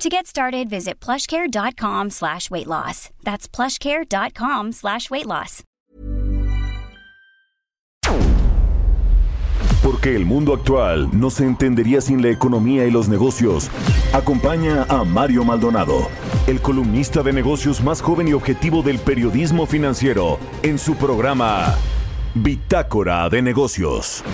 To get started, visit plushcare.com slash weight loss. That's plushcare.com slash weight loss. Porque el mundo actual no se entendería sin la economía y los negocios. Acompaña a Mario Maldonado, el columnista de negocios más joven y objetivo del periodismo financiero, en su programa Bitácora de Negocios.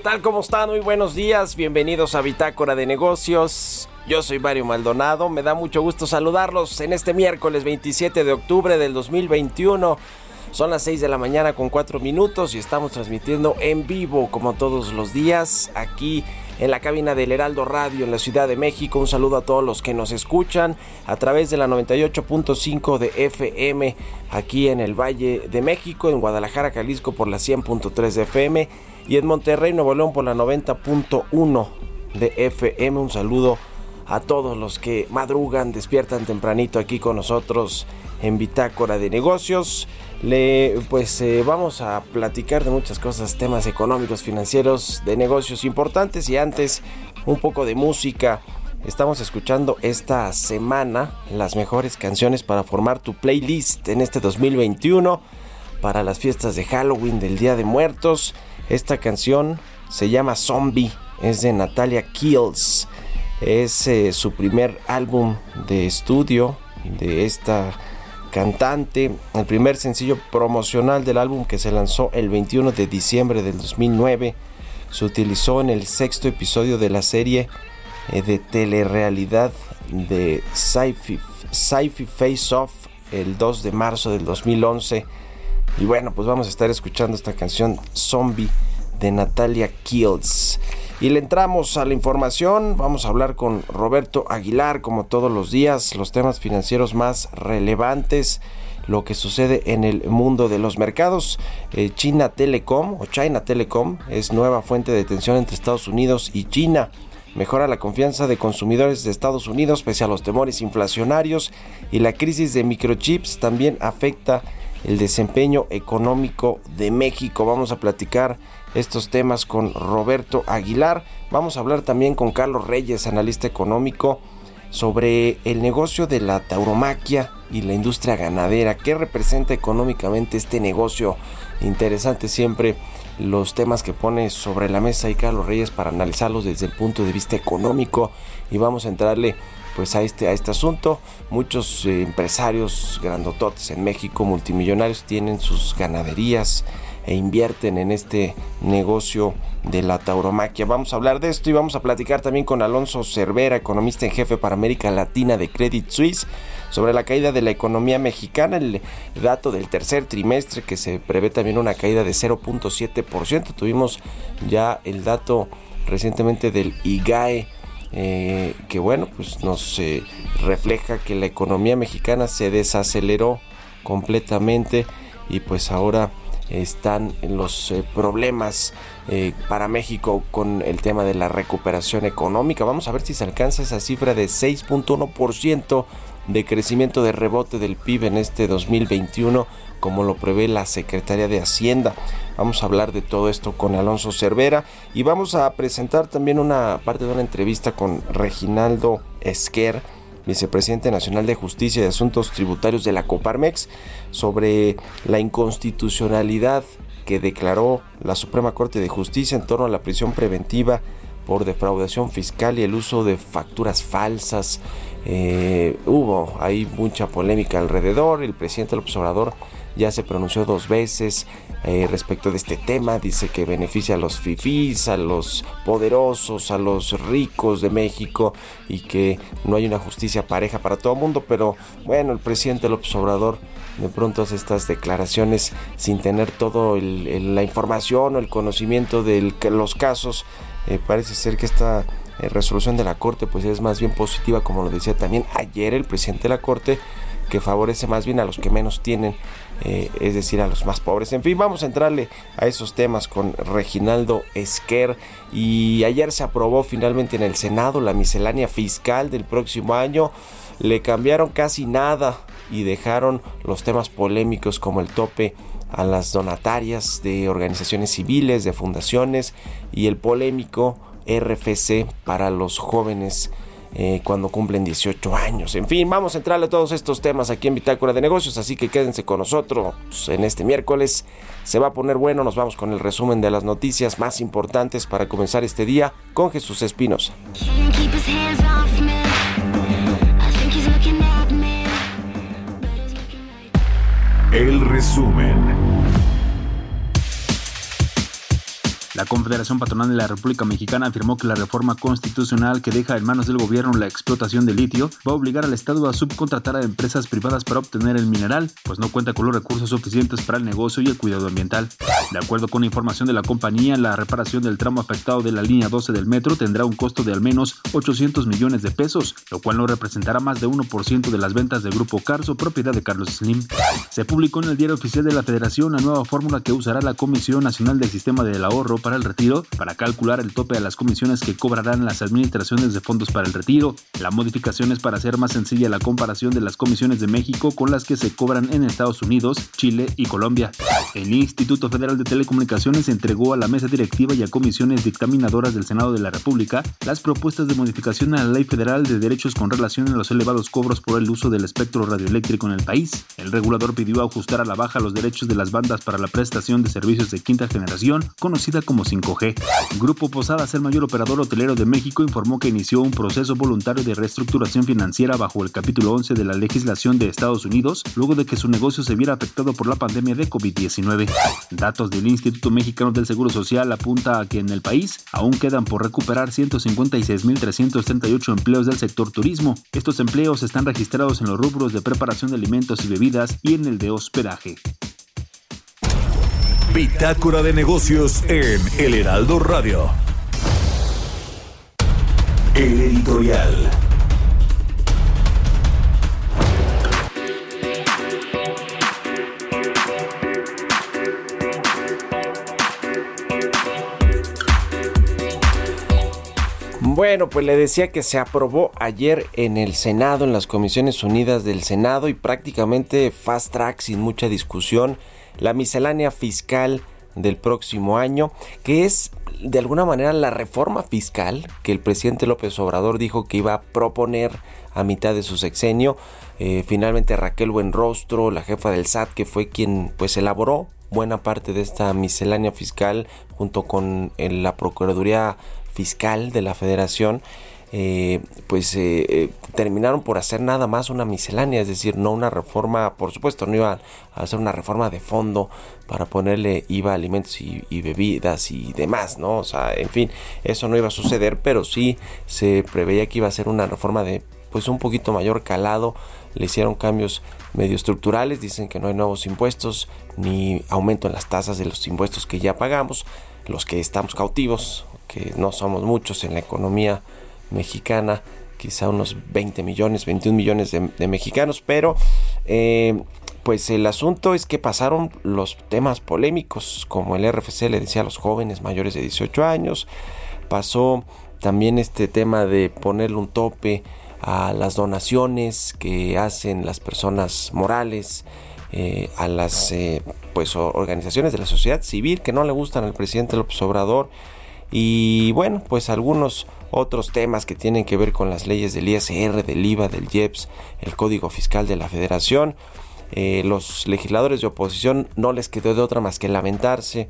Tal? ¿Cómo están? Muy buenos días. Bienvenidos a Bitácora de Negocios. Yo soy Mario Maldonado. Me da mucho gusto saludarlos en este miércoles 27 de octubre del 2021. Son las 6 de la mañana con 4 minutos y estamos transmitiendo en vivo como todos los días aquí en la cabina del Heraldo Radio en la Ciudad de México. Un saludo a todos los que nos escuchan a través de la 98.5 de FM aquí en el Valle de México, en Guadalajara, Jalisco por la 100.3 de FM y en Monterrey, Nuevo León por la 90.1 de FM. Un saludo a todos los que madrugan, despiertan tempranito aquí con nosotros en Bitácora de Negocios. Le, pues eh, vamos a platicar de muchas cosas, temas económicos, financieros, de negocios importantes y antes un poco de música. Estamos escuchando esta semana las mejores canciones para formar tu playlist en este 2021 para las fiestas de Halloween del Día de Muertos. Esta canción se llama Zombie, es de Natalia Kills. Es eh, su primer álbum de estudio de esta cantante, el primer sencillo promocional del álbum que se lanzó el 21 de diciembre del 2009. Se utilizó en el sexto episodio de la serie eh, de telerrealidad de Sci-Fi Face Off el 2 de marzo del 2011. Y bueno, pues vamos a estar escuchando esta canción Zombie de Natalia Kills. Y le entramos a la información, vamos a hablar con Roberto Aguilar, como todos los días, los temas financieros más relevantes, lo que sucede en el mundo de los mercados. Eh, China Telecom o China Telecom es nueva fuente de tensión entre Estados Unidos y China. Mejora la confianza de consumidores de Estados Unidos pese a los temores inflacionarios y la crisis de microchips también afecta el desempeño económico de México. Vamos a platicar estos temas con Roberto Aguilar. Vamos a hablar también con Carlos Reyes, analista económico, sobre el negocio de la tauromaquia y la industria ganadera. ¿Qué representa económicamente este negocio? Interesante siempre los temas que pone sobre la mesa y Carlos Reyes para analizarlos desde el punto de vista económico y vamos a entrarle pues a este a este asunto muchos eh, empresarios grandototes en México multimillonarios tienen sus ganaderías e invierten en este negocio de la tauromaquia. Vamos a hablar de esto y vamos a platicar también con Alonso Cervera, economista en jefe para América Latina de Credit Suisse, sobre la caída de la economía mexicana, el dato del tercer trimestre que se prevé también una caída de 0.7%. Tuvimos ya el dato recientemente del IGAE. Eh, que bueno pues nos eh, refleja que la economía mexicana se desaceleró completamente y pues ahora están los eh, problemas para México con el tema de la recuperación económica. Vamos a ver si se alcanza esa cifra de 6.1% de crecimiento de rebote del PIB en este 2021 como lo prevé la Secretaría de Hacienda. Vamos a hablar de todo esto con Alonso Cervera y vamos a presentar también una parte de una entrevista con Reginaldo Esquer, vicepresidente nacional de Justicia y Asuntos Tributarios de la Coparmex, sobre la inconstitucionalidad que declaró la Suprema Corte de Justicia en torno a la prisión preventiva por defraudación fiscal y el uso de facturas falsas. Eh, hubo ahí mucha polémica alrededor. El presidente López Obrador ya se pronunció dos veces eh, respecto de este tema. Dice que beneficia a los fifís, a los poderosos, a los ricos de México y que no hay una justicia pareja para todo el mundo. Pero bueno, el presidente López Obrador de pronto hace estas declaraciones sin tener toda la información o el conocimiento de los casos. Eh, parece ser que esta eh, resolución de la Corte pues es más bien positiva, como lo decía también ayer el presidente de la Corte, que favorece más bien a los que menos tienen eh, es decir, a los más pobres. En fin, vamos a entrarle a esos temas con Reginaldo Esquer. Y ayer se aprobó finalmente en el Senado la miscelánea fiscal del próximo año. Le cambiaron casi nada y dejaron los temas polémicos como el tope a las donatarias de organizaciones civiles, de fundaciones y el polémico RFC para los jóvenes eh, cuando cumplen 18 años. En fin, vamos a entrarle a todos estos temas aquí en Bitácora de Negocios, así que quédense con nosotros en este miércoles. Se va a poner bueno, nos vamos con el resumen de las noticias más importantes para comenzar este día con Jesús Espinos. El resumen. La Confederación Patronal de la República Mexicana afirmó que la reforma constitucional que deja en manos del gobierno la explotación de litio va a obligar al Estado a subcontratar a empresas privadas para obtener el mineral, pues no cuenta con los recursos suficientes para el negocio y el cuidado ambiental. De acuerdo con información de la compañía, la reparación del tramo afectado de la línea 12 del metro tendrá un costo de al menos 800 millones de pesos, lo cual no representará más de 1% de las ventas del Grupo Carso, propiedad de Carlos Slim. Se publicó en el Diario Oficial de la Federación la nueva fórmula que usará la Comisión Nacional del Sistema del Ahorro para el retiro para calcular el tope a las comisiones que cobrarán las administraciones de fondos para el retiro. La modificación es para hacer más sencilla la comparación de las comisiones de México con las que se cobran en Estados Unidos, Chile y Colombia. El Instituto Federal de Telecomunicaciones entregó a la mesa directiva y a comisiones dictaminadoras del Senado de la República las propuestas de modificación a la Ley Federal de Derechos con relación a los elevados cobros por el uso del espectro radioeléctrico en el país. El regulador pidió ajustar a la baja los derechos de las bandas para la prestación de servicios de quinta generación, conocida como 5G. Grupo Posadas, el mayor operador hotelero de México, informó que inició un proceso voluntario de reestructuración financiera bajo el capítulo 11 de la legislación de Estados Unidos, luego de que su negocio se viera afectado por la pandemia de COVID-19. Datos del Instituto Mexicano del Seguro Social apunta a que en el país aún quedan por recuperar 156.338 empleos del sector turismo. Estos empleos están registrados en los rubros de preparación de alimentos y bebidas y en el de hospedaje. Bitácora de negocios en El Heraldo Radio. El editorial. Bueno, pues le decía que se aprobó ayer en el Senado, en las Comisiones Unidas del Senado y prácticamente fast track sin mucha discusión la miscelánea fiscal del próximo año, que es de alguna manera la reforma fiscal que el presidente López Obrador dijo que iba a proponer a mitad de su sexenio. Eh, finalmente Raquel Buenrostro, la jefa del SAT, que fue quien pues elaboró buena parte de esta miscelánea fiscal junto con eh, la Procuraduría Fiscal de la Federación, eh, pues eh, eh, terminaron por hacer nada más una miscelánea, es decir, no una reforma, por supuesto, no iban a hacer una reforma de fondo para ponerle IVA alimentos y, y, bebidas y demás, ¿no? O sea, en fin, eso no iba a suceder, pero sí se preveía que iba a ser una reforma de pues un poquito mayor calado, le hicieron cambios medio estructurales, dicen que no hay nuevos impuestos ni aumento en las tasas de los impuestos que ya pagamos, los que estamos cautivos, que no somos muchos en la economía mexicana, quizá unos 20 millones, 21 millones de, mexicanos, pero eh, pues el asunto es que pasaron los temas polémicos, como el RFC le decía a los jóvenes mayores de 18 años, pasó también este tema de ponerle un tope a las donaciones que hacen las personas morales, eh, a las eh, pues organizaciones de la sociedad civil que no le gustan al presidente López Obrador. Y bueno pues algunos otros temas que tienen que ver con las leyes del ISR, del IVA, del IEPS, el Código Fiscal de la Federación eh, los legisladores de oposición no les quedó de otra más que lamentarse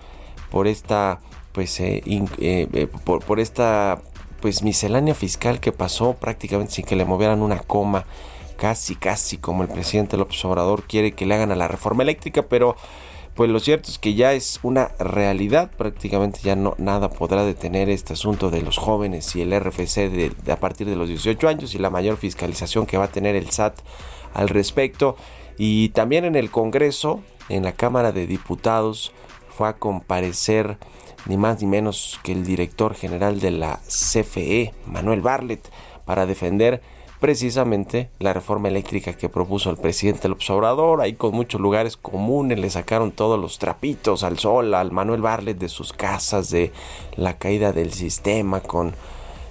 por esta pues eh, eh, por, esta pues miscelánea fiscal que pasó prácticamente sin que le movieran una coma. Casi casi como el presidente López Obrador quiere que le hagan a la reforma eléctrica pero pues lo cierto es que ya es una realidad prácticamente ya no nada podrá detener este asunto de los jóvenes y el RFC de a partir de los 18 años y la mayor fiscalización que va a tener el SAT al respecto. Y también en el Congreso, en la Cámara de Diputados, fue a comparecer ni más ni menos que el director general de la CFE, Manuel Barlet, para defender precisamente la reforma eléctrica que propuso el presidente López Obrador. Ahí con muchos lugares comunes le sacaron todos los trapitos al sol al Manuel Barlet de sus casas, de la caída del sistema con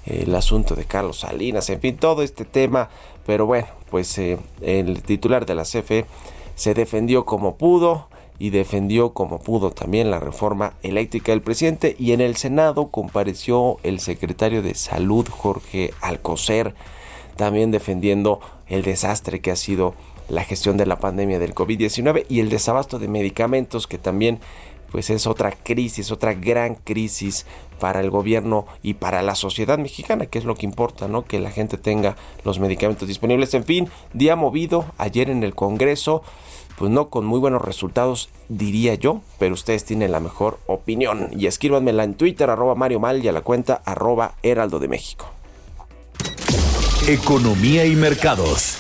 el asunto de Carlos Salinas, en fin, todo este tema. Pero bueno, pues eh, el titular de la CFE se defendió como pudo y defendió como pudo también la reforma eléctrica del presidente y en el Senado compareció el secretario de Salud Jorge Alcocer también defendiendo el desastre que ha sido la gestión de la pandemia del COVID-19 y el desabasto de medicamentos que también pues es otra crisis, otra gran crisis para el gobierno y para la sociedad mexicana, que es lo que importa, ¿no? Que la gente tenga los medicamentos disponibles. En fin, día movido ayer en el Congreso, pues no con muy buenos resultados, diría yo, pero ustedes tienen la mejor opinión. Y escríbanmela en Twitter, arroba Mario Mal y a la cuenta arroba Heraldo de México. Economía y mercados.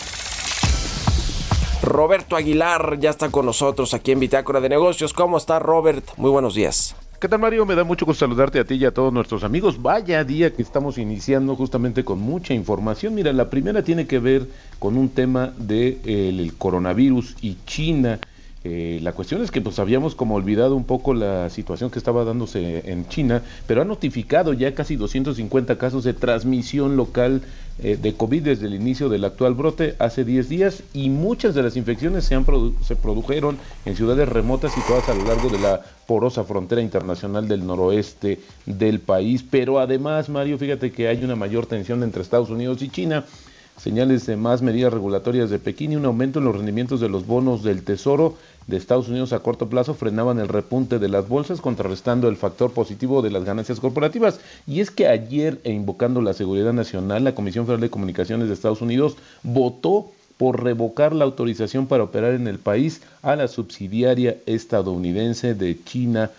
Roberto Aguilar ya está con nosotros aquí en Bitácora de Negocios. ¿Cómo está Robert? Muy buenos días. ¿Qué tal Mario? Me da mucho gusto saludarte a ti y a todos nuestros amigos. Vaya día que estamos iniciando justamente con mucha información. Mira, la primera tiene que ver con un tema del de, coronavirus y China. Eh, la cuestión es que pues habíamos como olvidado un poco la situación que estaba dándose en China, pero ha notificado ya casi 250 casos de transmisión local eh, de COVID desde el inicio del actual brote hace 10 días y muchas de las infecciones se, produjeron en ciudades remotas situadas a lo largo de la porosa frontera internacional del noroeste del país. Pero además, Mario, fíjate que hay una mayor tensión entre Estados Unidos y China señales de más medidas regulatorias de Pekín y un aumento en los rendimientos de los bonos del Tesoro de Estados Unidos a corto plazo frenaban el repunte de las bolsas, contrarrestando el factor positivo de las ganancias corporativas. Y es que ayer, e invocando la seguridad nacional, la Comisión Federal de Comunicaciones de Estados Unidos votó por revocar la autorización para operar en el país a la subsidiaria estadounidense de China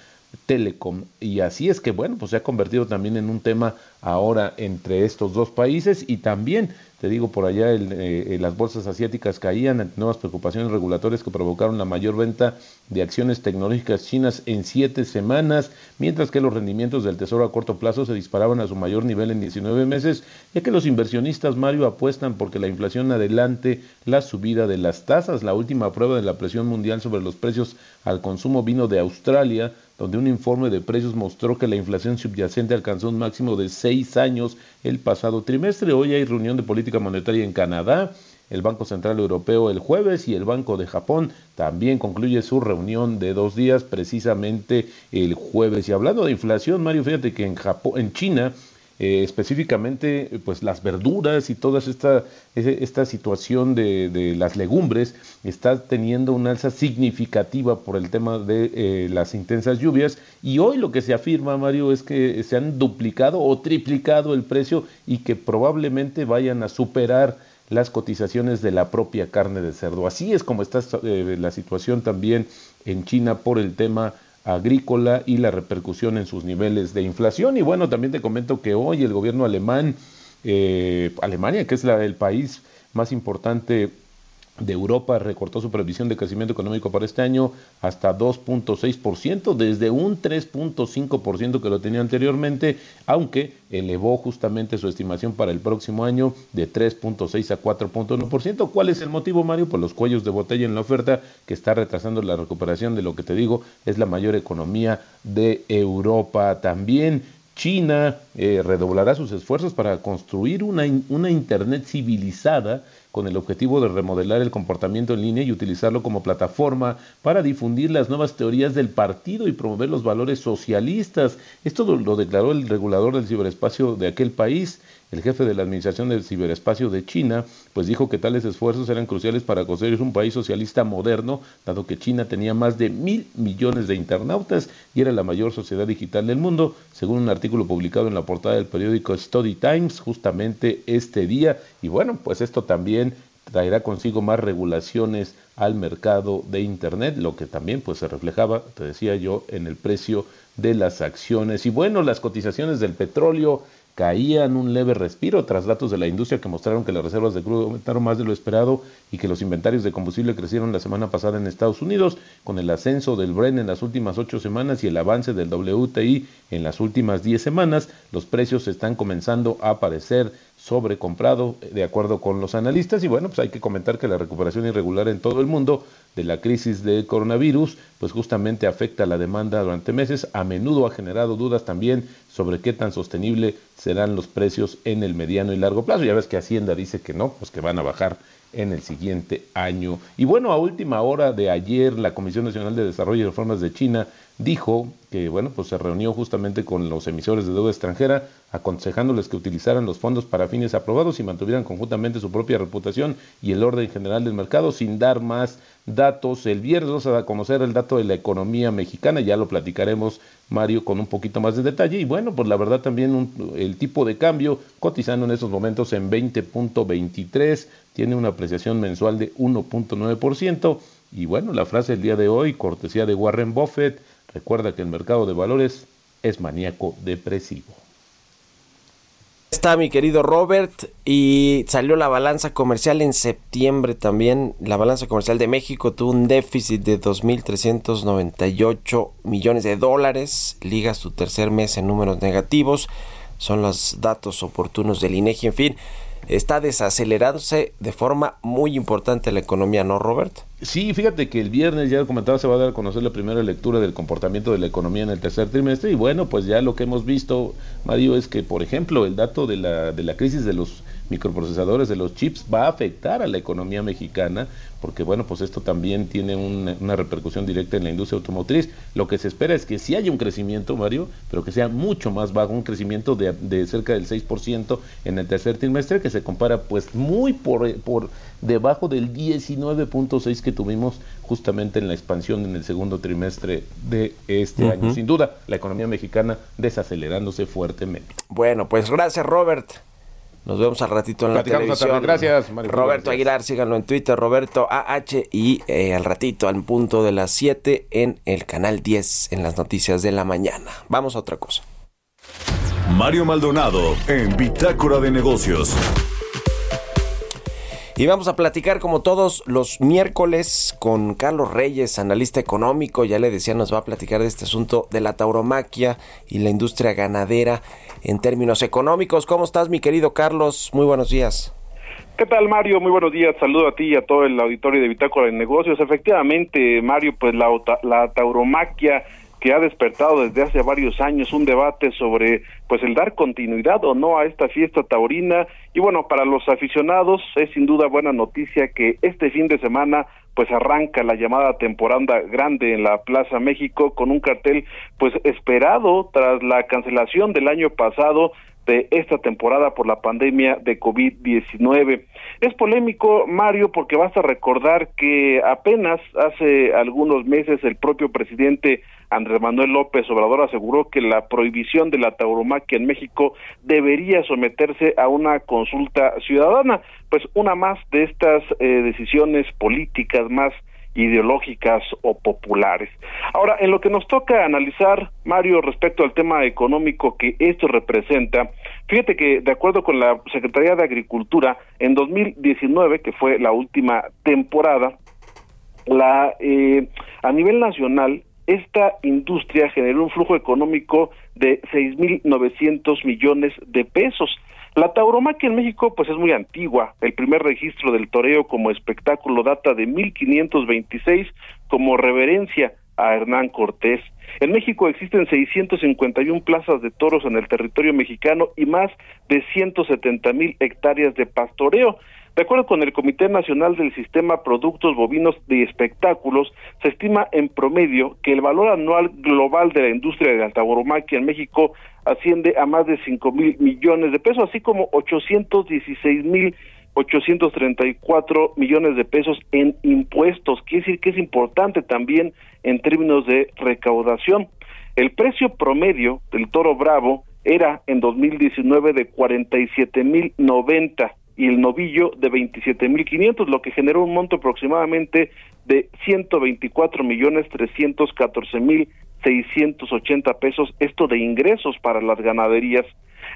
Telecom. Y así es que, bueno, pues se ha convertido también en un tema ahora entre estos dos países y también te digo, por allá eh, las bolsas asiáticas caían ante nuevas preocupaciones regulatorias que provocaron la mayor venta de acciones tecnológicas chinas en siete semanas, mientras que los rendimientos del Tesoro a corto plazo se disparaban a su mayor nivel en 19 meses, ya que los inversionistas, Mario, apuestan porque la inflación adelante la subida de las tasas. La última prueba de la presión mundial sobre los precios al consumo vino de Australia, donde un informe de precios mostró que la inflación subyacente alcanzó un máximo de seis años el pasado trimestre. Hoy hay reunión de política monetaria en Canadá. El Banco Central Europeo el jueves y el Banco de Japón también concluye su reunión de dos días precisamente el jueves. Y hablando de inflación, Mario, fíjate que en, Japón, en China eh, específicamente pues las verduras y toda esta, esta situación de, las legumbres está teniendo una alza significativa por el tema de eh, las intensas lluvias y hoy lo que se afirma Mario es que se han duplicado o triplicado el precio y que probablemente vayan a superar las cotizaciones de la propia carne de cerdo. Así es como está eh, la situación también en China por el tema agrícola y la repercusión en sus niveles de inflación. Y bueno, también te comento que hoy el gobierno alemán, eh, Alemania, que es la, el país más importante de Europa recortó su previsión de crecimiento económico para este año hasta 2.6%, desde un 3.5% que lo tenía anteriormente, aunque elevó justamente su estimación para el próximo año de 3.6 a 4.1%. ¿Cuál es el motivo, Mario? Pues los cuellos de botella en la oferta que está retrasando la recuperación de lo que te digo es la mayor economía de Europa. También China eh, redoblará sus esfuerzos para construir una, una Internet civilizada con el objetivo de remodelar el comportamiento en línea y utilizarlo como plataforma para difundir las nuevas teorías del partido y promover los valores socialistas. Esto lo declaró el regulador del ciberespacio de aquel país. El jefe de la Administración del Ciberespacio de China, pues dijo que tales esfuerzos eran cruciales para construir un país socialista moderno, dado que China tenía más de mil millones de internautas y era la mayor sociedad digital del mundo, según un artículo publicado en la portada del periódico Study Times justamente este día. Y bueno, pues esto también traerá consigo más regulaciones al mercado de Internet, lo que también pues se reflejaba, te decía yo, en el precio de las acciones. Y bueno, las cotizaciones del petróleo caían un leve respiro tras datos de la industria que mostraron que las reservas de crudo aumentaron más de lo esperado y que los inventarios de combustible crecieron la semana pasada en Estados Unidos, con el ascenso del Bren en las últimas ocho semanas y el avance del WTI en las últimas diez semanas, los precios están comenzando a aparecer sobrecomprado de acuerdo con los analistas. Y bueno pues hay que comentar que la recuperación irregular en todo el mundo de la crisis de coronavirus pues justamente afecta la demanda durante meses. A menudo ha generado dudas también sobre qué tan sostenible serán los precios en el mediano y largo plazo. Ya ves que Hacienda dice que no pues que van a bajar en el siguiente año. Y bueno a última hora de ayer la Comisión Nacional de Desarrollo y Reformas de China dijo que bueno, pues se reunió justamente con los emisores de deuda extranjera, aconsejándoles que utilizaran los fondos para fines aprobados y mantuvieran conjuntamente su propia reputación y el orden general del mercado sin dar más datos. El viernes a conocer el dato de la economía mexicana, ya lo platicaremos Mario con un poquito más de detalle y bueno, pues la verdad también el tipo de cambio cotizando en estos momentos en 20.23, tiene una apreciación mensual de 1.9% y bueno, la frase del día de hoy, cortesía de Warren Buffett, Recuerda que el mercado de valores es maníaco depresivo. Está mi querido Robert y salió la balanza comercial en septiembre también. La balanza comercial de México tuvo un déficit de 2.398 millones de dólares. Liga su tercer mes en números negativos. Son los datos oportunos del INEGI. En fin, está desacelerándose de forma muy importante la economía, ¿no, Robert? Sí, fíjate que el viernes, ya comentaba, se va a dar a conocer la primera lectura del comportamiento de la economía en el tercer trimestre y bueno, pues ya lo que hemos visto, Mario, es que, por ejemplo, el dato de la, de la crisis de los microprocesadores, de los chips, va a afectar a la economía mexicana, porque bueno, pues esto también tiene una, repercusión directa en la industria automotriz. Lo que se espera es que sí haya un crecimiento, Mario, pero que sea mucho más bajo, un crecimiento de, de cerca del 6% en el tercer trimestre, que se compara pues muy por, por debajo del 19.6 que tuvimos justamente en la expansión en el segundo trimestre de este año. Sin duda, la economía mexicana desacelerándose fuertemente. Bueno, pues gracias Robert. Nos vemos al ratito en la televisión. Gracias, Roberto Aguilar, síganlo en Twitter, Roberto AH, y eh, al ratito, al punto de las 7 en el canal 10, en las noticias de la mañana. Vamos a otra cosa. Mario Maldonado en Bitácora de Negocios. Y vamos a platicar como todos los miércoles con Carlos Reyes, analista económico. Ya le decía, nos va a platicar de este asunto de la tauromaquia y la industria ganadera en términos económicos. ¿Cómo estás, mi querido Carlos? Muy buenos días. ¿Qué tal, Mario? Muy buenos días. Saludo a ti y a todo el auditorio de Bitácora de Negocios. Efectivamente, Mario, pues la, la tauromaquia que ha despertado desde hace varios años un debate sobre pues el dar continuidad o no a esta fiesta taurina. Y bueno para los aficionados es sin duda buena noticia que este fin de semana pues arranca la llamada temporada grande en la Plaza México con un cartel pues esperado tras la cancelación del año pasado de esta temporada por la pandemia de COVID-19. Es polémico, Mario, porque basta recordar que apenas hace algunos meses el propio presidente Andrés Manuel López Obrador aseguró que la prohibición de la tauromaquia en México debería someterse a una consulta ciudadana, pues una más de estas eh, decisiones políticas más ideológicas o populares. Ahora, en lo que nos toca analizar, Mario, respecto al tema económico que esto representa, Fíjate que de acuerdo con la Secretaría de Agricultura, en 2019, que fue la última temporada, la eh, a nivel nacional esta industria generó un flujo económico de 6.900 millones de pesos. La tauromaquia en México pues es muy antigua. El primer registro del toreo como espectáculo data de 1526 como reverencia a Hernán Cortés. En México existen 651 plazas de toros en el territorio mexicano y más de 170 mil hectáreas de pastoreo. De acuerdo con el Comité Nacional del Sistema Productos Bovinos de Espectáculos, se estima en promedio que el valor anual global de la industria de la en México asciende a más de 5 mil millones de pesos, así como 816 mil 834 millones de pesos en impuestos. Quiere decir que es importante también en términos de recaudación. El precio promedio del toro bravo era en 2019 de 47 mil 90 y el novillo de 27 mil 500, lo que generó un monto aproximadamente de 124 millones 314 mil 680 pesos, esto de ingresos para las ganaderías.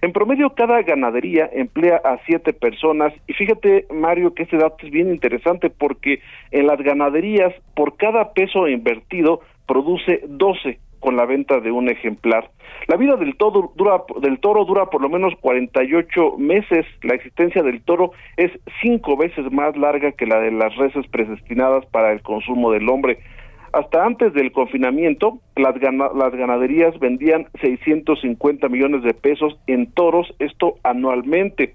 En promedio, cada ganadería emplea a siete personas y fíjate, Mario, que este dato es bien interesante porque en las ganaderías, por cada peso invertido, produce 12 con la venta de un ejemplar. La vida del toro dura, del toro dura por lo menos 48 meses. La existencia del toro es cinco veces más larga que la de las reses predestinadas para el consumo del hombre. Hasta antes del confinamiento, las, las ganaderías vendían 650 millones de pesos en toros, esto anualmente.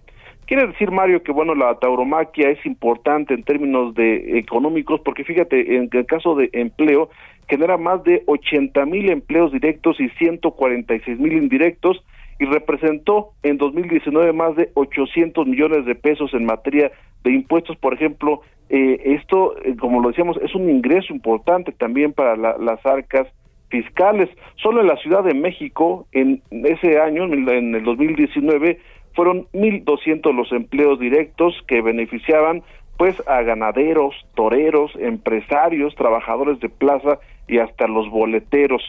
Quiere decir, Mario, que bueno, la tauromaquia es importante en términos de económicos, porque fíjate, en el caso de empleo, genera más de 80 mil empleos directos y 146 mil indirectos, y representó en 2019 más de 800 millones de pesos en materia de impuestos, por ejemplo, eh, esto, eh, como lo decíamos, es un ingreso importante también para las arcas fiscales. Solo en la Ciudad de México, en ese año, en el 2019, fueron 1.200 los empleos directos que beneficiaban pues a ganaderos, toreros, empresarios, trabajadores de plaza y hasta los boleteros.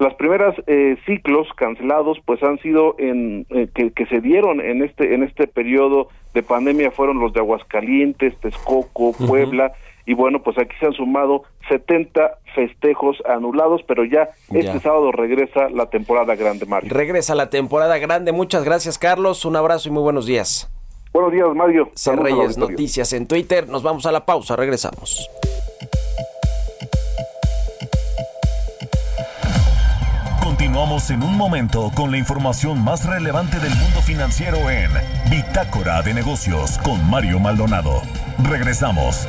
Las primeras eh, ciclos cancelados pues han sido en eh, que, se dieron en este en este periodo de pandemia fueron los de Aguascalientes, Texcoco, Puebla y bueno, pues aquí se han sumado 70 festejos anulados, pero ya, este sábado regresa la temporada grande, Mario. Regresa la temporada grande. Muchas gracias, Carlos. Un abrazo y muy buenos días. Buenos días, Mario. C. Reyes Noticias en Twitter. Nos vamos a la pausa. Regresamos. Continuamos en un momento con la información más relevante del mundo financiero en Bitácora de Negocios con Mario Maldonado. Regresamos.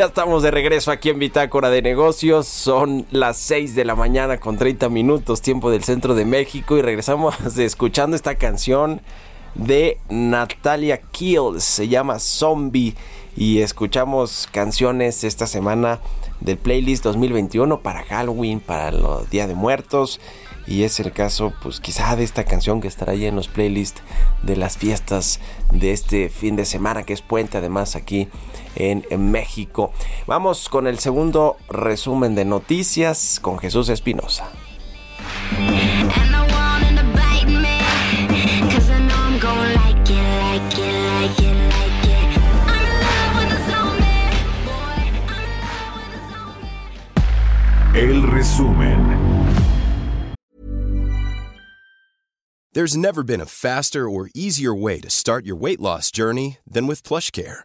Ya estamos de regreso aquí en Bitácora de Negocios. Son las 6 de la mañana con 30 minutos, tiempo del centro de México. Y regresamos escuchando esta canción de Natalia Kills. Se llama Zombie. Y escuchamos canciones esta semana del playlist 2021 para Halloween, para los Día de Muertos. Y es el caso, pues quizá de esta canción que estará ahí en los playlists de las fiestas de este fin de semana, que es puente además aquí en, México. Vamos con el segundo resumen de noticias con Jesús Espinosa. El resumen. There's never been a faster or easier way to start your weight loss journey than with PlushCare.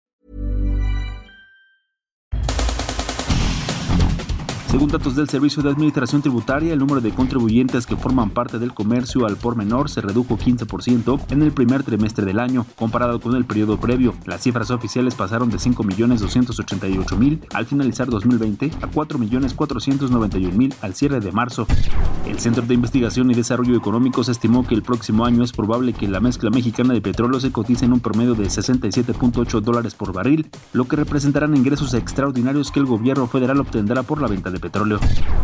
Según datos del Servicio de Administración Tributaria, el número de contribuyentes que forman parte del comercio al por menor se redujo 15% en el primer trimestre del año, comparado con el periodo previo. Las cifras oficiales pasaron de 5.288.000 al finalizar 2020 a 4.491.000 al cierre de marzo. El Centro de Investigación y Desarrollo Económicos estimó que el próximo año es probable que la mezcla mexicana de petróleo se cotice en un promedio de 67.8 dólares por barril, lo que representarán ingresos extraordinarios que el gobierno federal obtendrá por la venta de petróleo.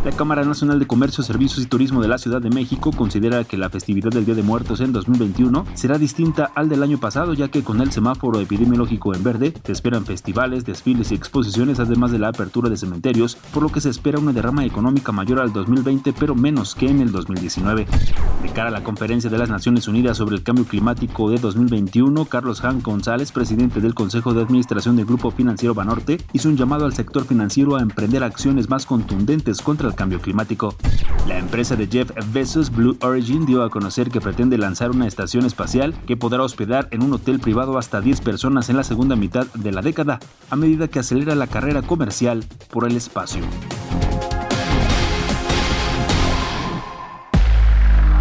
La Cámara Nacional de Comercio, Servicios y Turismo de la Ciudad de México considera que la festividad del Día de Muertos en 2021 será distinta al del año pasado, ya que con el semáforo epidemiológico en verde se esperan festivales, desfiles y exposiciones, además de la apertura de cementerios, por lo que se espera una derrama económica mayor al 2020, pero menos que en el 2019. De cara a la conferencia de las Naciones Unidas sobre el cambio climático de 2021, Carlos Han González, presidente del Consejo de Administración del Grupo Financiero Banorte, hizo un llamado al sector financiero a emprender acciones más contundentes contra el cambio climático. La empresa de Jeff Bezos, Blue Origin, dio a conocer que pretende lanzar una estación espacial que podrá hospedar en un hotel privado hasta 10 personas en la segunda mitad de la década, a medida que acelera la carrera comercial por el espacio.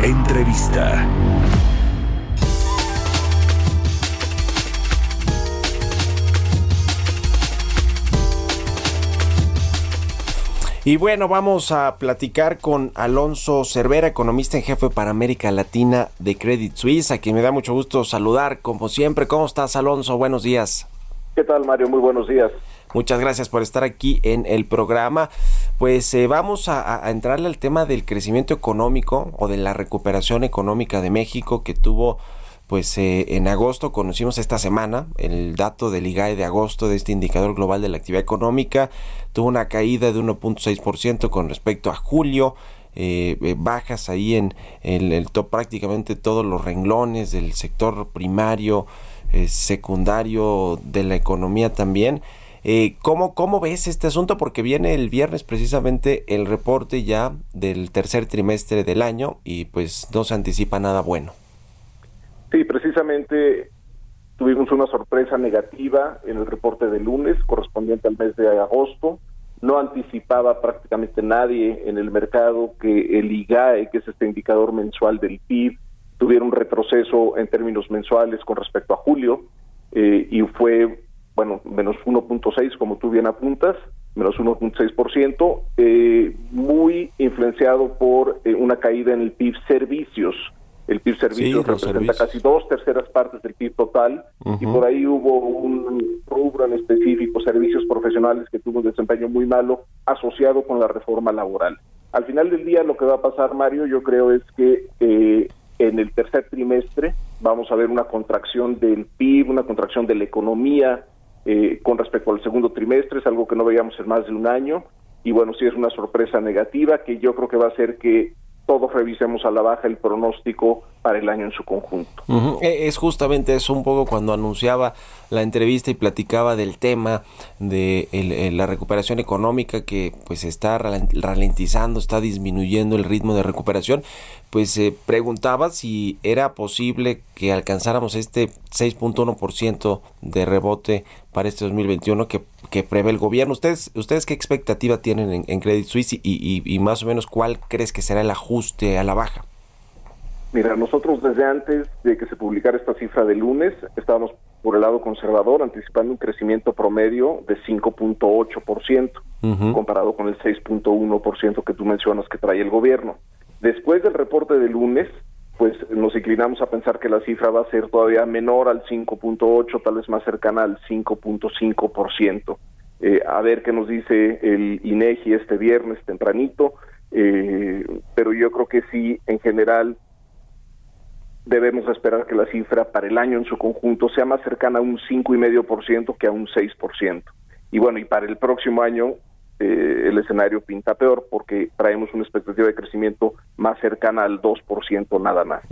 Entrevista. Y bueno, vamos a platicar con Alonso Cervera, economista en jefe para América Latina de Credit Suisse, a quien me da mucho gusto saludar, como siempre. ¿Cómo estás, Alonso? Buenos días. ¿Qué tal, Mario? Muy buenos días. Muchas gracias por estar aquí en el programa. Pues eh, vamos a, a, entrarle al tema del crecimiento económico o de la recuperación económica de México que tuvo pues eh, en agosto conocimos esta semana el dato del IGAE de agosto de este indicador global de la actividad económica tuvo una caída de 1.6% con respecto a julio eh, eh, bajas ahí en, el top prácticamente todos los renglones del sector primario eh, secundario de la economía también ¿cómo, ¿Cómo ves este asunto? Porque viene el viernes precisamente el reporte ya del tercer trimestre del año y pues no se anticipa nada bueno. Sí, precisamente tuvimos una sorpresa negativa en el reporte de lunes correspondiente al mes de agosto. No anticipaba prácticamente nadie en el mercado que el IGAE, que es este indicador mensual del PIB, tuviera un retroceso en términos mensuales con respecto a julio eh, y fue, bueno, menos 1.6 como tú bien apuntas, menos 1.6%, eh, muy influenciado por eh, una caída en el PIB servicios el PIB servicios sí, representa servicios. casi dos terceras partes del PIB total uh -huh. y por ahí hubo un rubro en específico, servicios profesionales, que tuvo un desempeño muy malo asociado con la reforma laboral. Al final del día lo que va a pasar, Mario, yo creo es que eh, en el tercer trimestre vamos a ver una contracción del PIB, una contracción de la economía eh, con respecto al segundo trimestre, es algo que no veíamos en más de un año y bueno, sí es una sorpresa negativa que yo creo que va a hacer que todos revisemos a la baja el pronóstico para el año en su conjunto. -huh. Es justamente eso un poco cuando anunciaba la entrevista y platicaba del tema de el, el, la recuperación económica que pues está ralentizando, está disminuyendo el ritmo de recuperación, pues eh, preguntaba si era posible que alcanzáramos este 6.1% de rebote para este 2021 que, que, prevé el gobierno. ¿Ustedes, ustedes qué expectativa tienen en, en Credit Suisse y, y, y, más o menos cuál crees que será el ajuste a la baja? Mira, nosotros desde antes de que se publicara esta cifra de lunes estábamos por el lado conservador anticipando un crecimiento promedio de 5.8% uh -huh. comparado con el 6.1% que tú mencionas que trae el gobierno. Después del reporte de lunes, pues nos inclinamos a pensar que la cifra va a ser todavía menor al 5.8, tal vez más cercana al 5.5%. Eh, a ver qué nos dice el INEGI este viernes tempranito, eh, pero yo creo que sí, en general, debemos esperar que la cifra para el año en su conjunto sea más cercana a un 5,5% que a un 6%. Y bueno, y para el próximo año eh, el escenario pinta peor porque traemos una expectativa de crecimiento más cercana al 2% nada más.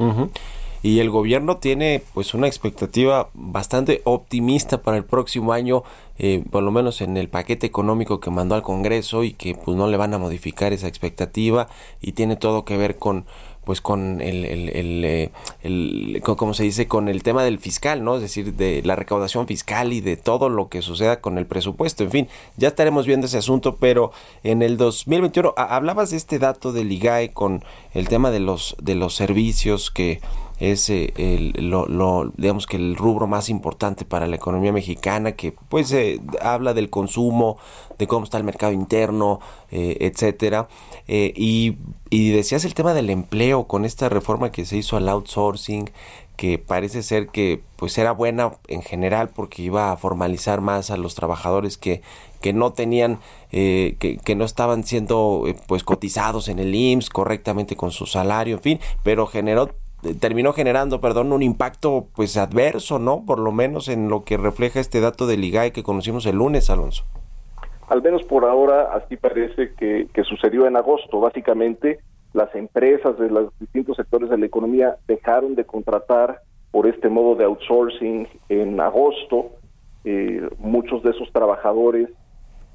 Y el gobierno tiene pues una expectativa bastante optimista para el próximo año, eh, por lo menos en el paquete económico que mandó al Congreso y que pues no le van a modificar esa expectativa y tiene todo que ver con pues con el, el, el, eh, como se dice, con el tema del fiscal, ¿no? Es decir, de la recaudación fiscal y de todo lo que suceda con el presupuesto. En fin, ya estaremos viendo ese asunto, pero en el 2021 hablabas de este dato del IGAE con el tema de los de los servicios que es eh, el, lo, digamos que el rubro más importante para la economía mexicana que pues eh, habla del consumo de cómo está el mercado interno eh, etcétera. Y, y decías el tema del empleo con esta reforma que se hizo al outsourcing que parece ser que pues era buena en general porque iba a formalizar más a los trabajadores que, que no tenían que, que, no estaban siendo pues cotizados en el IMSS correctamente con su salario en fin pero generó terminó generando, perdón, un impacto pues adverso, ¿no? Por lo menos en lo que refleja este dato del IGAE que conocimos el lunes, Alonso. Al menos por ahora así parece que, sucedió en agosto. Básicamente las empresas de los distintos sectores de la economía dejaron de contratar por este modo de outsourcing en agosto. Eh, muchos de esos trabajadores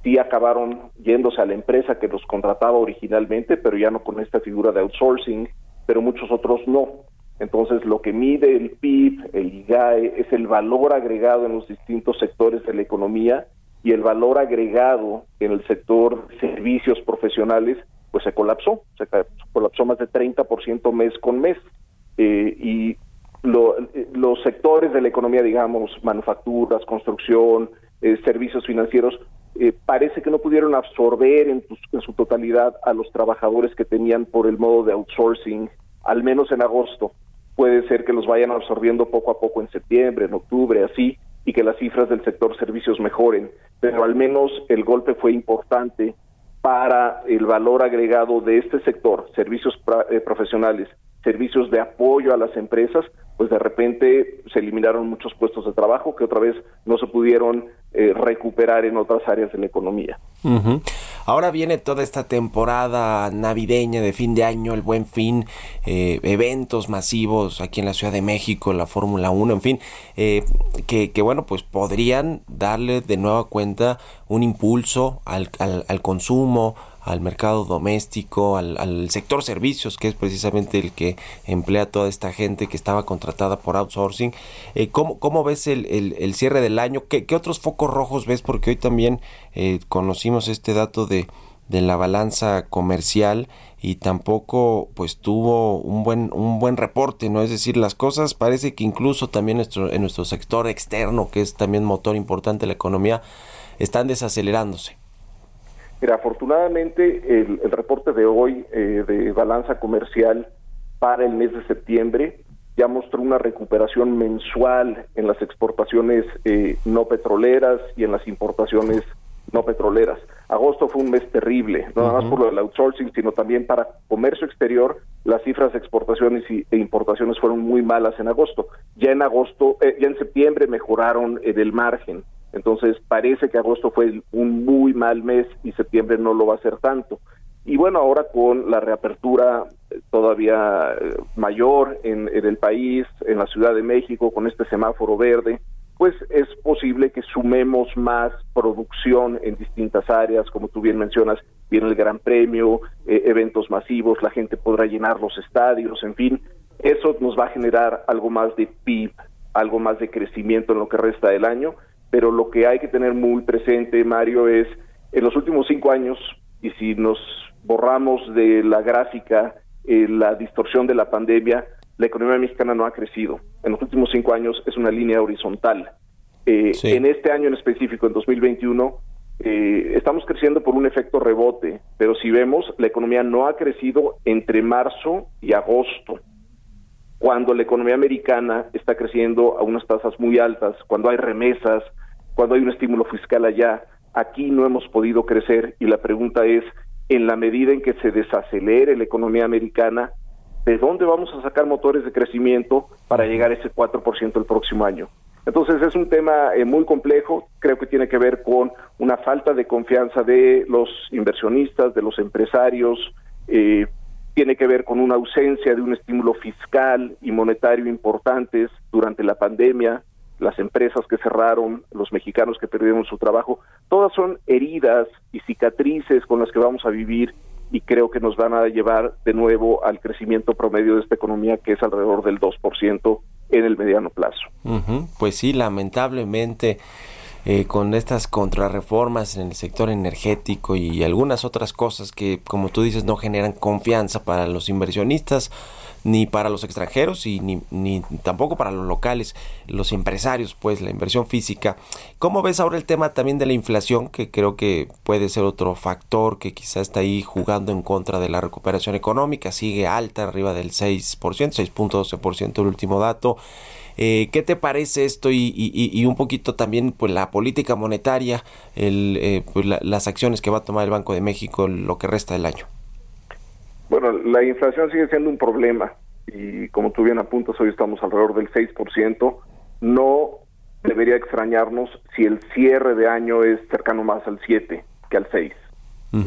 sí acabaron yéndose a la empresa que los contrataba originalmente, pero ya no con esta figura de outsourcing, pero muchos otros no. Entonces, lo que mide el PIB, el IGAE, es el valor agregado en los distintos sectores de la economía y el valor agregado en el sector servicios profesionales, pues se colapsó, se colapsó más de 30% mes con mes. Eh, y los sectores de la economía, digamos, manufacturas, construcción, eh, servicios financieros, eh, parece que no pudieron absorber en, en su totalidad a los trabajadores que tenían por el modo de outsourcing, al menos en agosto puede ser que los vayan absorbiendo poco a poco en septiembre, en octubre, así, y que las cifras del sector servicios mejoren, pero al menos el golpe fue importante para el valor agregado de este sector, servicios eh, profesionales, servicios de apoyo a las empresas, pues de repente se eliminaron muchos puestos de trabajo que otra vez no se pudieron eh, recuperar en otras áreas de la economía. Ahora viene toda esta temporada navideña de fin de año, el buen fin, eh, eventos masivos aquí en la Ciudad de México, la Fórmula 1, en fin, eh, que, que, bueno, pues podrían darle de nueva cuenta un impulso al, al, al consumo, al mercado doméstico, al, sector servicios, que es precisamente el que emplea toda esta gente que estaba contratada por outsourcing. Eh, ¿cómo, ¿cómo, ves el, el, cierre del año? ¿Qué, ¿Qué, otros focos rojos ves? Porque hoy también eh, conocimos este dato de, de la balanza comercial y tampoco pues tuvo un buen un buen reporte no es decir las cosas parece que incluso también nuestro, en nuestro sector externo que es también motor importante de la economía están desacelerándose Mira, afortunadamente el, reporte de hoy eh, de balanza comercial para el mes de septiembre ya mostró una recuperación mensual en las exportaciones eh, no petroleras y en las importaciones no petroleras. Agosto fue un mes terrible, no nada más por lo del outsourcing, sino también para comercio exterior, las cifras de exportaciones e importaciones fueron muy malas en agosto. Ya en agosto, eh, ya en septiembre mejoraron en el margen. Entonces parece que agosto fue un muy mal mes y septiembre no lo va a ser tanto. Y bueno, ahora con la reapertura eh, todavía eh, mayor en, el país, en la Ciudad de México, con este semáforo verde, pues es posible que sumemos más producción en distintas áreas, como tú bien mencionas, viene el Gran Premio, eh, eventos masivos, la gente podrá llenar los estadios, en fin, eso nos va a generar algo más de PIB, algo más de crecimiento en lo que resta del año pero lo que hay que tener muy presente, Mario, es en los últimos cinco años, y si nos borramos de la gráfica eh, la distorsión de la pandemia, la economía mexicana no ha crecido. En los últimos cinco años es una línea horizontal. Eh, en este año en específico, en 2021, eh, estamos creciendo por un efecto rebote, pero si vemos, la economía no ha crecido entre marzo y agosto cuando la economía americana está creciendo a unas tasas muy altas, cuando hay remesas, cuando hay un estímulo fiscal allá, aquí no hemos podido crecer y la pregunta es, en la medida en que se desacelere la economía americana, ¿de dónde vamos a sacar motores de crecimiento para llegar a ese 4% el próximo año? Entonces es un tema eh, muy complejo, creo que tiene que ver con una falta de confianza de los inversionistas, de los empresarios, eh, tiene que ver con una ausencia de un estímulo fiscal y monetario importantes durante la pandemia, las empresas que cerraron, los mexicanos que perdieron su trabajo, todas son heridas y cicatrices con las que vamos a vivir y creo que nos van a llevar de nuevo al crecimiento promedio de esta economía que es alrededor del 2% en el mediano plazo. Pues sí, lamentablemente eh, con estas contrarreformas en el sector energético y algunas otras cosas que, como tú dices, no generan confianza para los inversionistas ni para los extranjeros y ni, tampoco para los locales, los empresarios, pues la inversión física. ¿Cómo ves ahora el tema también de la inflación, que creo que puede ser otro factor que quizá está ahí jugando en contra de la recuperación económica? Sigue alta, arriba del 6%, 6.12% el último dato. Eh, ¿Qué te parece esto y, un poquito también pues la política monetaria, el, eh, pues, las acciones que va a tomar el Banco de México lo que resta del año? Bueno, la inflación sigue siendo un problema y como tú bien apuntas, hoy estamos alrededor del 6%. No debería extrañarnos si el cierre de año es cercano más al 7 que al 6.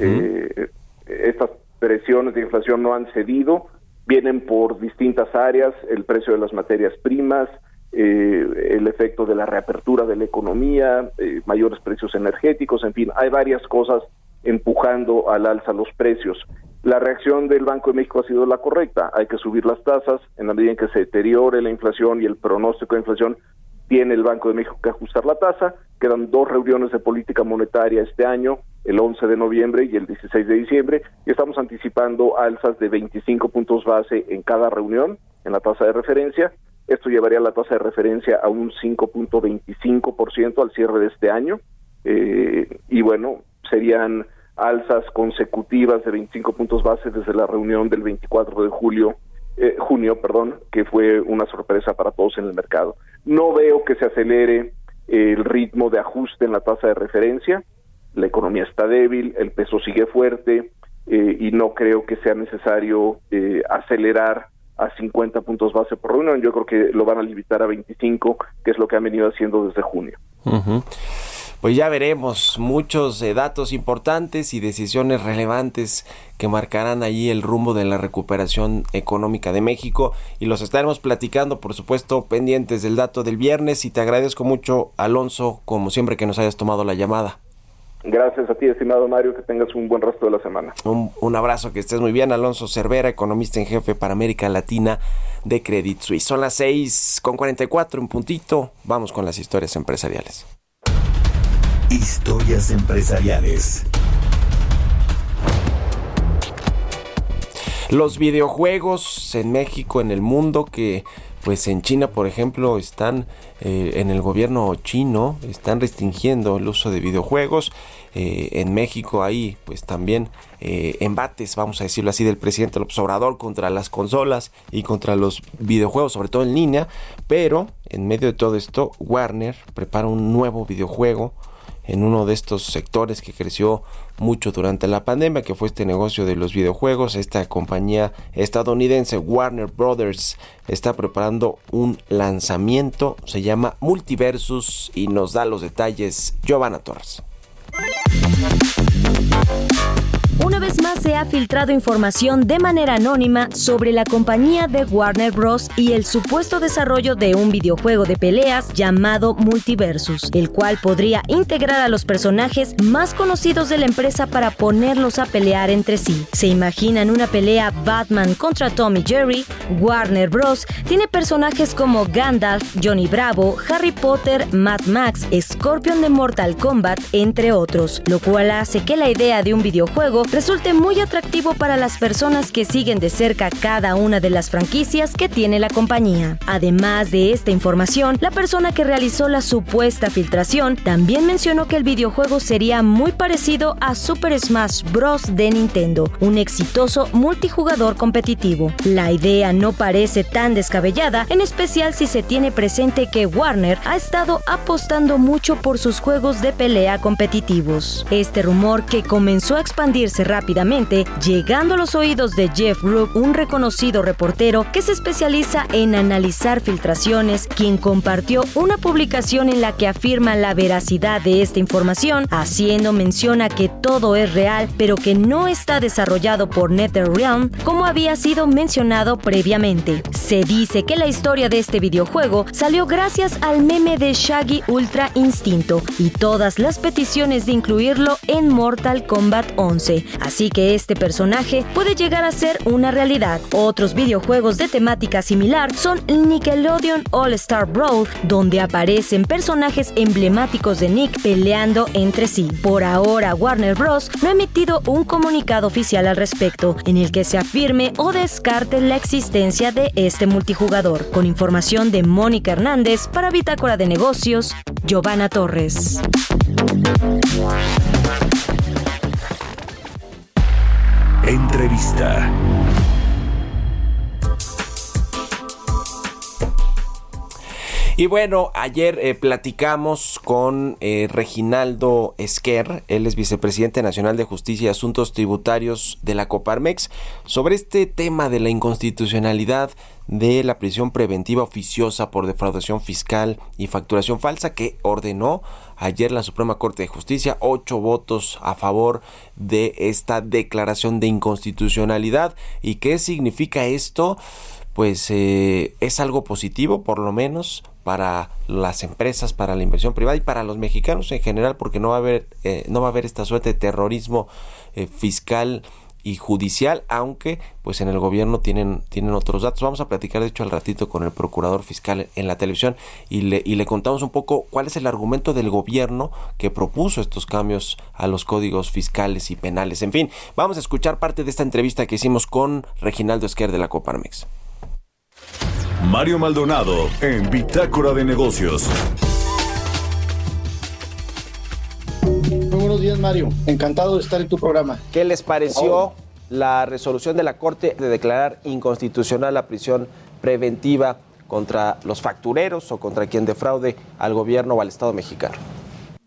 Eh, estas presiones de inflación no han cedido, vienen por distintas áreas, el precio de las materias primas, eh, el efecto de la reapertura de la economía, eh, mayores precios energéticos, en fin, hay varias cosas empujando al alza los precios. La reacción del Banco de México ha sido la correcta. Hay que subir las tasas en la medida en que se deteriore la inflación y el pronóstico de inflación. Tiene el Banco de México que ajustar la tasa. Quedan dos reuniones de política monetaria este año, el 11 de noviembre y el 16 de diciembre, y estamos anticipando alzas de 25 puntos base en cada reunión en la tasa de referencia. Esto llevaría la tasa de referencia a un 5.25% al cierre de este año. Eh, y bueno, serían alzas consecutivas de 25 puntos base desde la reunión del 24 de julio, eh, junio, perdón, que fue una sorpresa para todos en el mercado. No veo que se acelere el ritmo de ajuste en la tasa de referencia. La economía está débil, el peso sigue fuerte eh, y no creo que sea necesario eh, acelerar a 50 puntos base por reunión. Yo creo que lo van a limitar a 25, que es lo que han venido haciendo desde junio pues ya veremos muchos eh, datos importantes y decisiones relevantes que marcarán allí el rumbo de la recuperación económica de México y los estaremos platicando por supuesto pendientes del dato del viernes y te agradezco mucho Alonso como siempre que nos hayas tomado la llamada. Gracias a ti, estimado Mario, que tengas un buen resto de la semana. Un, un, abrazo, que estés muy bien. Alonso Cervera, economista en jefe para América Latina de Credit Suisse. Son las 6 con 44, un puntito. Vamos con las historias empresariales. Historias empresariales. Los videojuegos en México, en el mundo, que pues en China, por ejemplo, están eh, en el gobierno chino, están restringiendo el uso de videojuegos. Eh, en México hay pues también eh, embates, vamos a decirlo así, del presidente López Obrador contra las consolas y contra los videojuegos, sobre todo en línea. Pero en medio de todo esto, Warner prepara un nuevo videojuego en uno de estos sectores que creció mucho durante la pandemia, que fue este negocio de los videojuegos. Esta compañía estadounidense Warner Brothers está preparando un lanzamiento, se llama Multiversus y nos da los detalles Giovanna Torres. Una vez más se ha filtrado información de manera anónima sobre la compañía de Warner Bros. y el supuesto desarrollo de un videojuego de peleas llamado Multiversus, el cual podría integrar a los personajes más conocidos de la empresa para ponerlos a pelear entre sí. Se imaginan una pelea Batman contra Tommy Jerry, Warner Bros. tiene personajes como Gandalf, Johnny Bravo, Harry Potter, Mad Max, Scorpion de Mortal Kombat, entre otros, lo cual hace que la idea de un videojuego resulte muy atractivo para las personas que siguen de cerca cada una de las franquicias que tiene la compañía. Además de esta información, la persona que realizó la supuesta filtración también mencionó que el videojuego sería muy parecido a Super Smash Bros. de Nintendo, un exitoso multijugador competitivo. La idea no parece tan descabellada, en especial si se tiene presente que Warner ha estado apostando mucho por sus juegos de pelea competitivos. Este rumor que comenzó a expandirse rápidamente llegando a los oídos de Jeff Rook, un reconocido reportero que se especializa en analizar filtraciones, quien compartió una publicación en la que afirma la veracidad de esta información, haciendo mención a que todo es real, pero que no está desarrollado por NetherRealm, como había sido mencionado previamente. Se dice que la historia de este videojuego salió gracias al meme de Shaggy Ultra Instinto y todas las peticiones de incluirlo en Mortal Kombat 11, así que este personaje puede llegar a ser una realidad. Otros videojuegos de temática similar son Nickelodeon All Star Brawl, donde aparecen personajes emblemáticos de Nick peleando entre sí. Por ahora, Warner Bros. no ha emitido un comunicado oficial al respecto, en el que se afirme o descarte la existencia de este multijugador. Con información de Mónica Hernández para Bitácora de Negocios, Giovanna Torres. Entrevista. Y bueno, ayer eh, platicamos con eh, Reginaldo Esquer, él es vicepresidente nacional de Justicia y Asuntos Tributarios de la Coparmex, sobre este tema de la inconstitucionalidad de la prisión preventiva oficiosa por defraudación fiscal y facturación falsa que ordenó ayer la Suprema Corte de Justicia, ocho votos a favor de esta declaración de inconstitucionalidad. ¿Y qué significa esto? Pues eh, es algo positivo, por lo menos, para las empresas, para la inversión privada y para los mexicanos en general, porque no va a haber, eh, no va a haber esta suerte de terrorismo eh, fiscal y judicial, aunque pues en el gobierno tienen, tienen otros datos. Vamos a platicar de hecho al ratito con el procurador fiscal en la televisión y le, y le contamos un poco cuál es el argumento del gobierno que propuso estos cambios a los códigos fiscales y penales. En fin, vamos a escuchar parte de esta entrevista que hicimos con Reginaldo Esquer de la Coparmex. Mario Maldonado en Bitácora de Negocios. Muy buenos días, Mario. Encantado de estar en tu programa. ¿Qué les pareció la resolución de la Corte de declarar inconstitucional la prisión preventiva contra los factureros o contra quien defraude al gobierno o al Estado mexicano?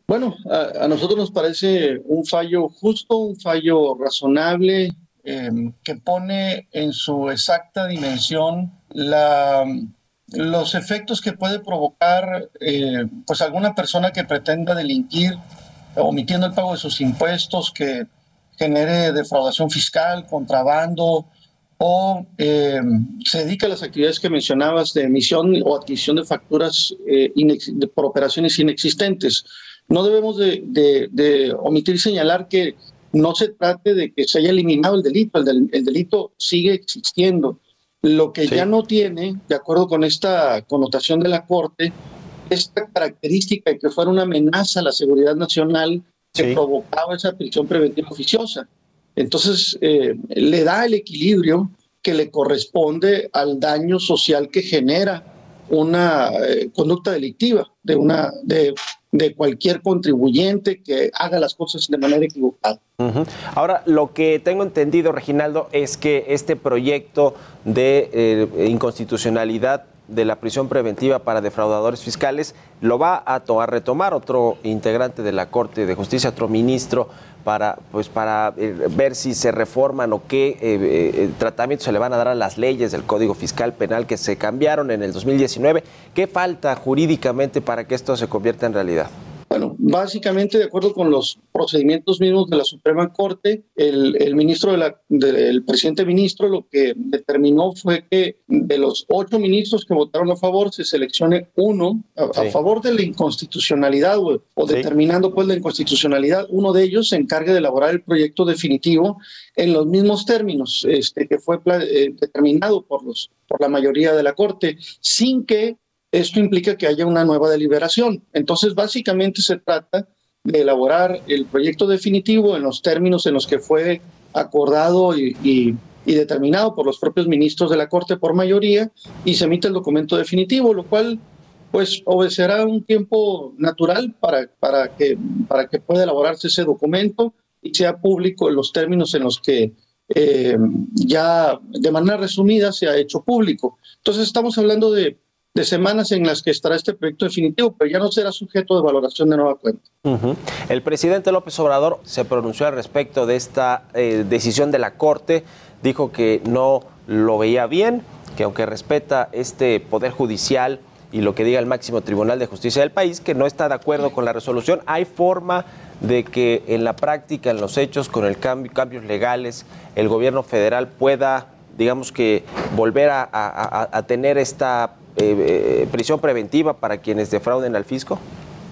Bueno, a, a nosotros nos parece un fallo justo, un fallo razonable, eh, que pone en su exacta dimensión la, los efectos que puede provocar eh, pues alguna persona que pretenda delinquir omitiendo el pago de sus impuestos, que genere defraudación fiscal, contrabando o eh, se dedica a las actividades que mencionabas de emisión o adquisición de facturas eh, por operaciones inexistentes. No debemos de, de, de omitir señalar que no se trate de que se haya eliminado el delito, el, del, el delito sigue existiendo. Lo que sí. ya no tiene, de acuerdo con esta connotación de la Corte, esta característica de que fuera una amenaza a la seguridad nacional que sí. provocaba esa prisión preventiva oficiosa. Entonces, eh, le da el equilibrio que le corresponde al daño social que genera una eh, conducta delictiva de, una, de de cualquier contribuyente que haga las cosas de manera equivocada. Ahora, lo que tengo entendido, Reginaldo, es que este proyecto de eh, inconstitucionalidad de la prisión preventiva para defraudadores fiscales lo va a, a, retomar otro integrante de la Corte de Justicia, otro ministro, para, pues, para eh, ver si se reforman o qué eh, eh, tratamientos se le van a dar a las leyes del Código Fiscal Penal que se cambiaron en el 2019. ¿Qué falta jurídicamente para que esto se convierta en realidad? Bueno, básicamente, de acuerdo con los procedimientos mismos de la Suprema Corte, el, el ministro de la, presidente ministro lo que determinó fue que de los ocho ministros que votaron a favor se seleccione uno a, sí. a favor de la inconstitucionalidad o, o sí. determinando pues la inconstitucionalidad. Uno de ellos se encargue de elaborar el proyecto definitivo en los mismos términos este, que fue eh, determinado por los por la mayoría de la Corte, sin que esto implica que haya una nueva deliberación. Entonces, básicamente se trata de elaborar el proyecto definitivo en los términos en los que fue acordado y, determinado por los propios ministros de la Corte por mayoría y se emite el documento definitivo, lo cual pues obedecerá un tiempo natural para, para, que, para que pueda elaborarse ese documento y sea público en los términos en los que eh, ya de manera resumida se ha hecho público. Entonces estamos hablando de de semanas en las que estará este proyecto definitivo, pero ya no será sujeto de valoración de nueva cuenta. El presidente López Obrador se pronunció al respecto de esta eh, decisión de la Corte, dijo que no lo veía bien, que aunque respeta este poder judicial y lo que diga el máximo tribunal de justicia del país, que no está de acuerdo con la resolución, hay forma de que en la práctica, en los hechos, con el cambio, cambios legales, el gobierno federal pueda, digamos que, volver a tener esta eh, eh, prisión preventiva para quienes defrauden al fisco?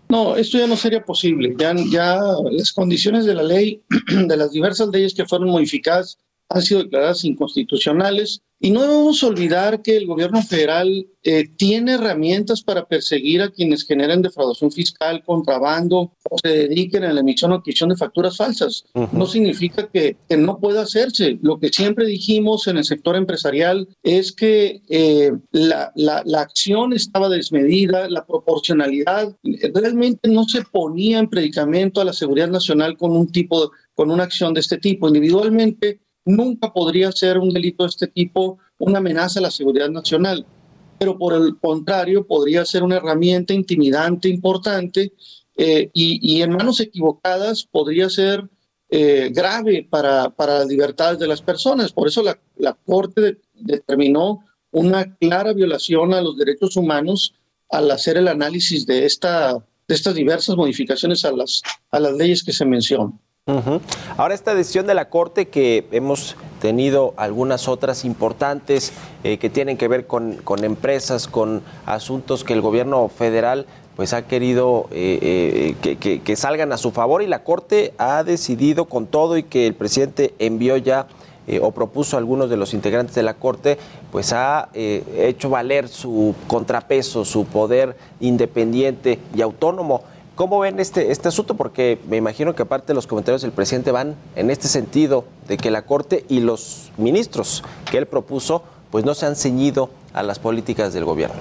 No, esto ya no sería posible. Ya, ya las condiciones de la ley, de las diversas leyes que fueron modificadas, han sido declaradas inconstitucionales y no debemos olvidar que el gobierno federal eh, tiene herramientas para perseguir a quienes generen defraudación fiscal, contrabando o se dediquen a la emisión o adquisición de facturas falsas. No significa que, no pueda hacerse. Lo que siempre dijimos en el sector empresarial es que eh, la, la, la acción estaba desmedida, la proporcionalidad realmente no se ponía en predicamento a la seguridad nacional con un tipo, con una acción de este tipo. Individualmente nunca podría ser un delito de este tipo una amenaza a la seguridad nacional, pero por el contrario podría ser una herramienta intimidante importante eh, y, en manos equivocadas podría ser eh, grave para, para las libertades de las personas. Por eso la, la Corte determinó una clara violación a los derechos humanos al hacer el análisis de, esta, de estas diversas modificaciones a las, a las leyes que se mencionan. Ahora esta decisión de la Corte que hemos tenido algunas otras importantes eh, que tienen que ver con, empresas, con asuntos que el gobierno federal pues ha querido eh, eh, que, salgan a su favor y la Corte ha decidido con todo y que el presidente envió ya o propuso a algunos de los integrantes de la Corte, pues ha hecho valer su contrapeso, su poder independiente y autónomo. ¿Cómo ven este, este asunto? Porque me imagino que aparte los comentarios del presidente van en este sentido de que la Corte y los ministros que él propuso pues no se han ceñido a las políticas del gobierno.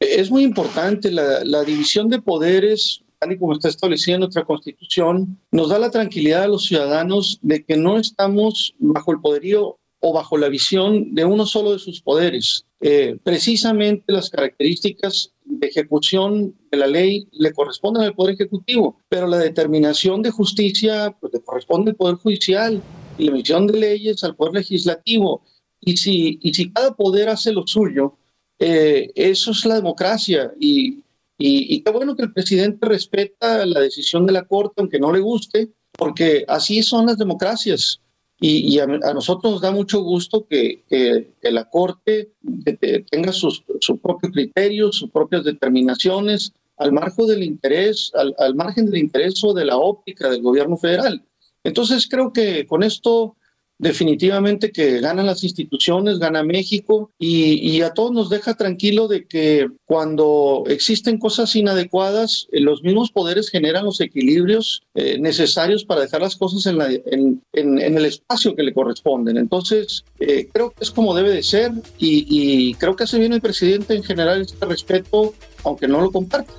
Es muy importante la, división de poderes, tal y como está establecido en nuestra Constitución, nos da la tranquilidad a los ciudadanos de que no estamos bajo el poderío o bajo la visión de uno solo de sus poderes. Eh, precisamente las características de ejecución de la ley le corresponden al Poder Ejecutivo, pero la determinación de justicia pues, le corresponde al Poder Judicial y la emisión de leyes al Poder Legislativo. Y si, y si cada poder hace lo suyo, eh, eso es la democracia. Y, y, y qué bueno que el presidente respeta la decisión de la Corte, aunque no le guste, porque así son las democracias. Y, a, nosotros nos da mucho gusto que, la Corte tenga sus, su propio criterio, sus propias determinaciones, al margen del interés, al, al margen del interés o de la óptica del gobierno federal. Entonces creo que con esto definitivamente que ganan las instituciones, gana México y, a todos nos deja tranquilo de que cuando existen cosas inadecuadas, eh, los mismos poderes generan los equilibrios eh, necesarios para dejar las cosas en, el espacio que le corresponden. Entonces, eh, creo que es como debe de ser y, creo que hace bien el presidente en general este respeto, aunque no lo comparte.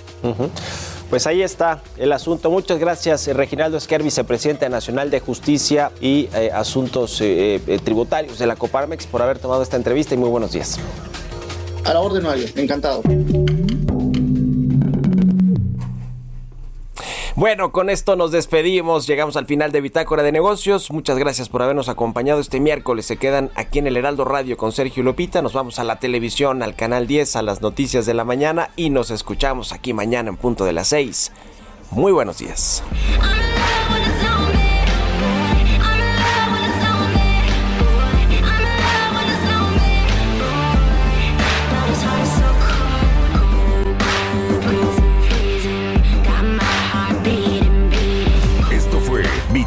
Pues ahí está el asunto. Muchas gracias, eh, Reginaldo Esquer, vicepresidente nacional de Justicia y eh, Asuntos eh, Tributarios de la Coparmex, por haber tomado esta entrevista y muy buenos días. A la orden, Mario. Encantado. Bueno, con esto nos despedimos, llegamos al final de Bitácora de Negocios. Muchas gracias por habernos acompañado este miércoles. Se quedan aquí en el Heraldo Radio con Sergio Lopita. Nos vamos a la televisión, al canal 10, a las noticias de la mañana y nos escuchamos aquí mañana en punto de las 6. Muy buenos días.